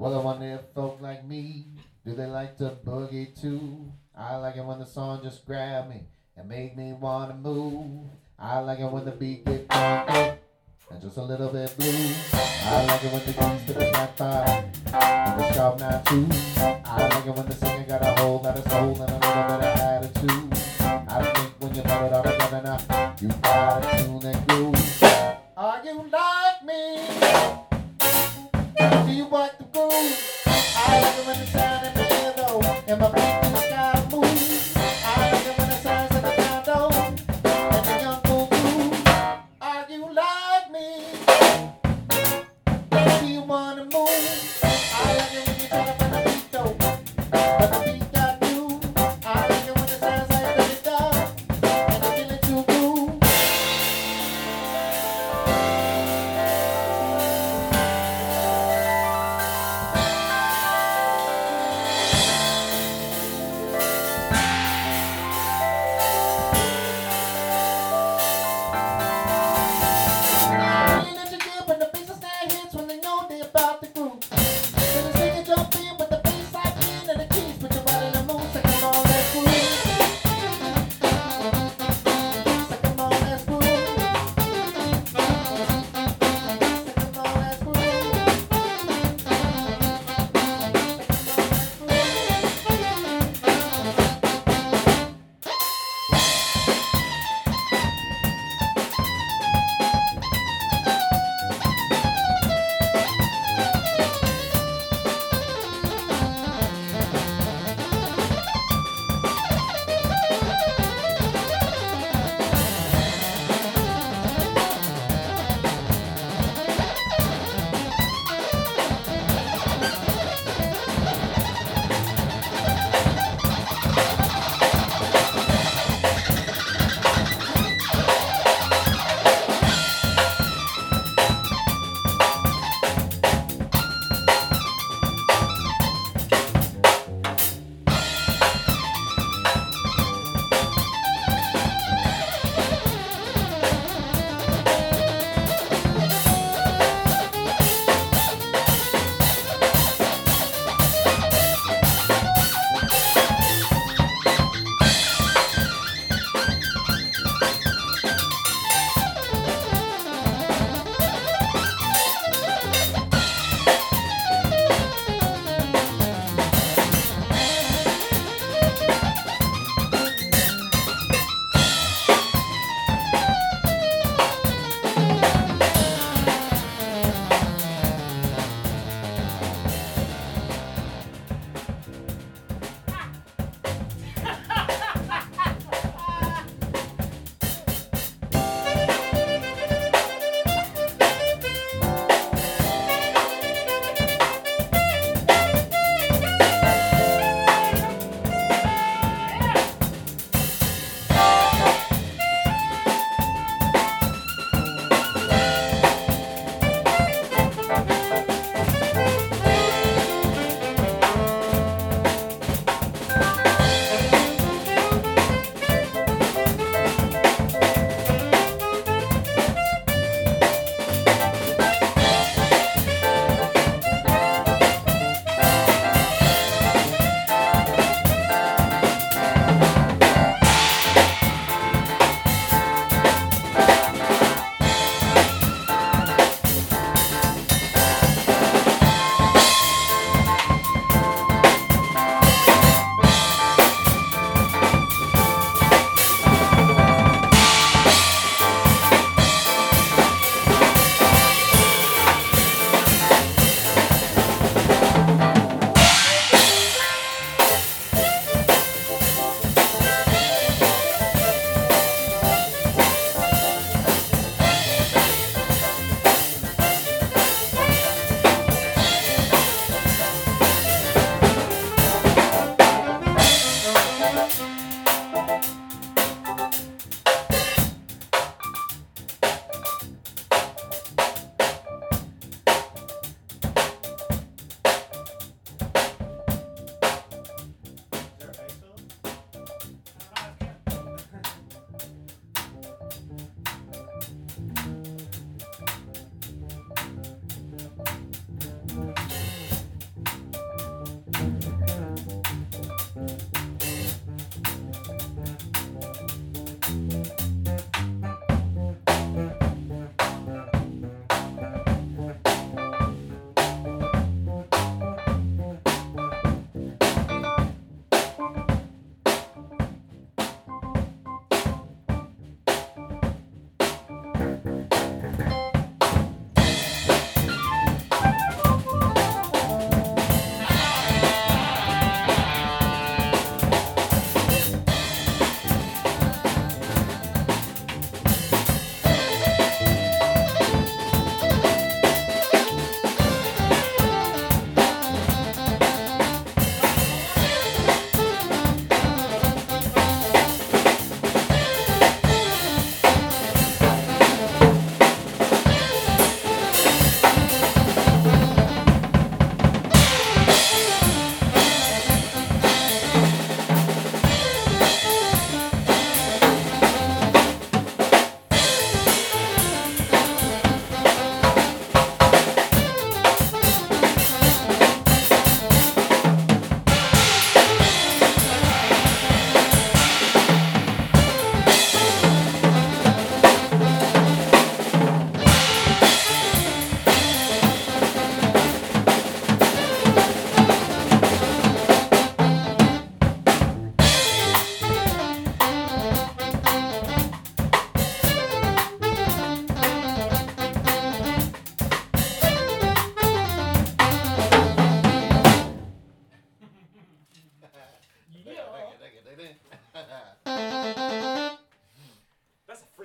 Well, I wonder if folk like me, do they like to boogie too? I like it when the song just grab me and make me wanna move. I like it when the beat get funky and just a little bit blue. I like it when the keys to the five and the sharp nine too. I like it when the singer got a whole lot of soul and a little bit of attitude. I think when you put it all together now, you got a tune and groove. Are you like It the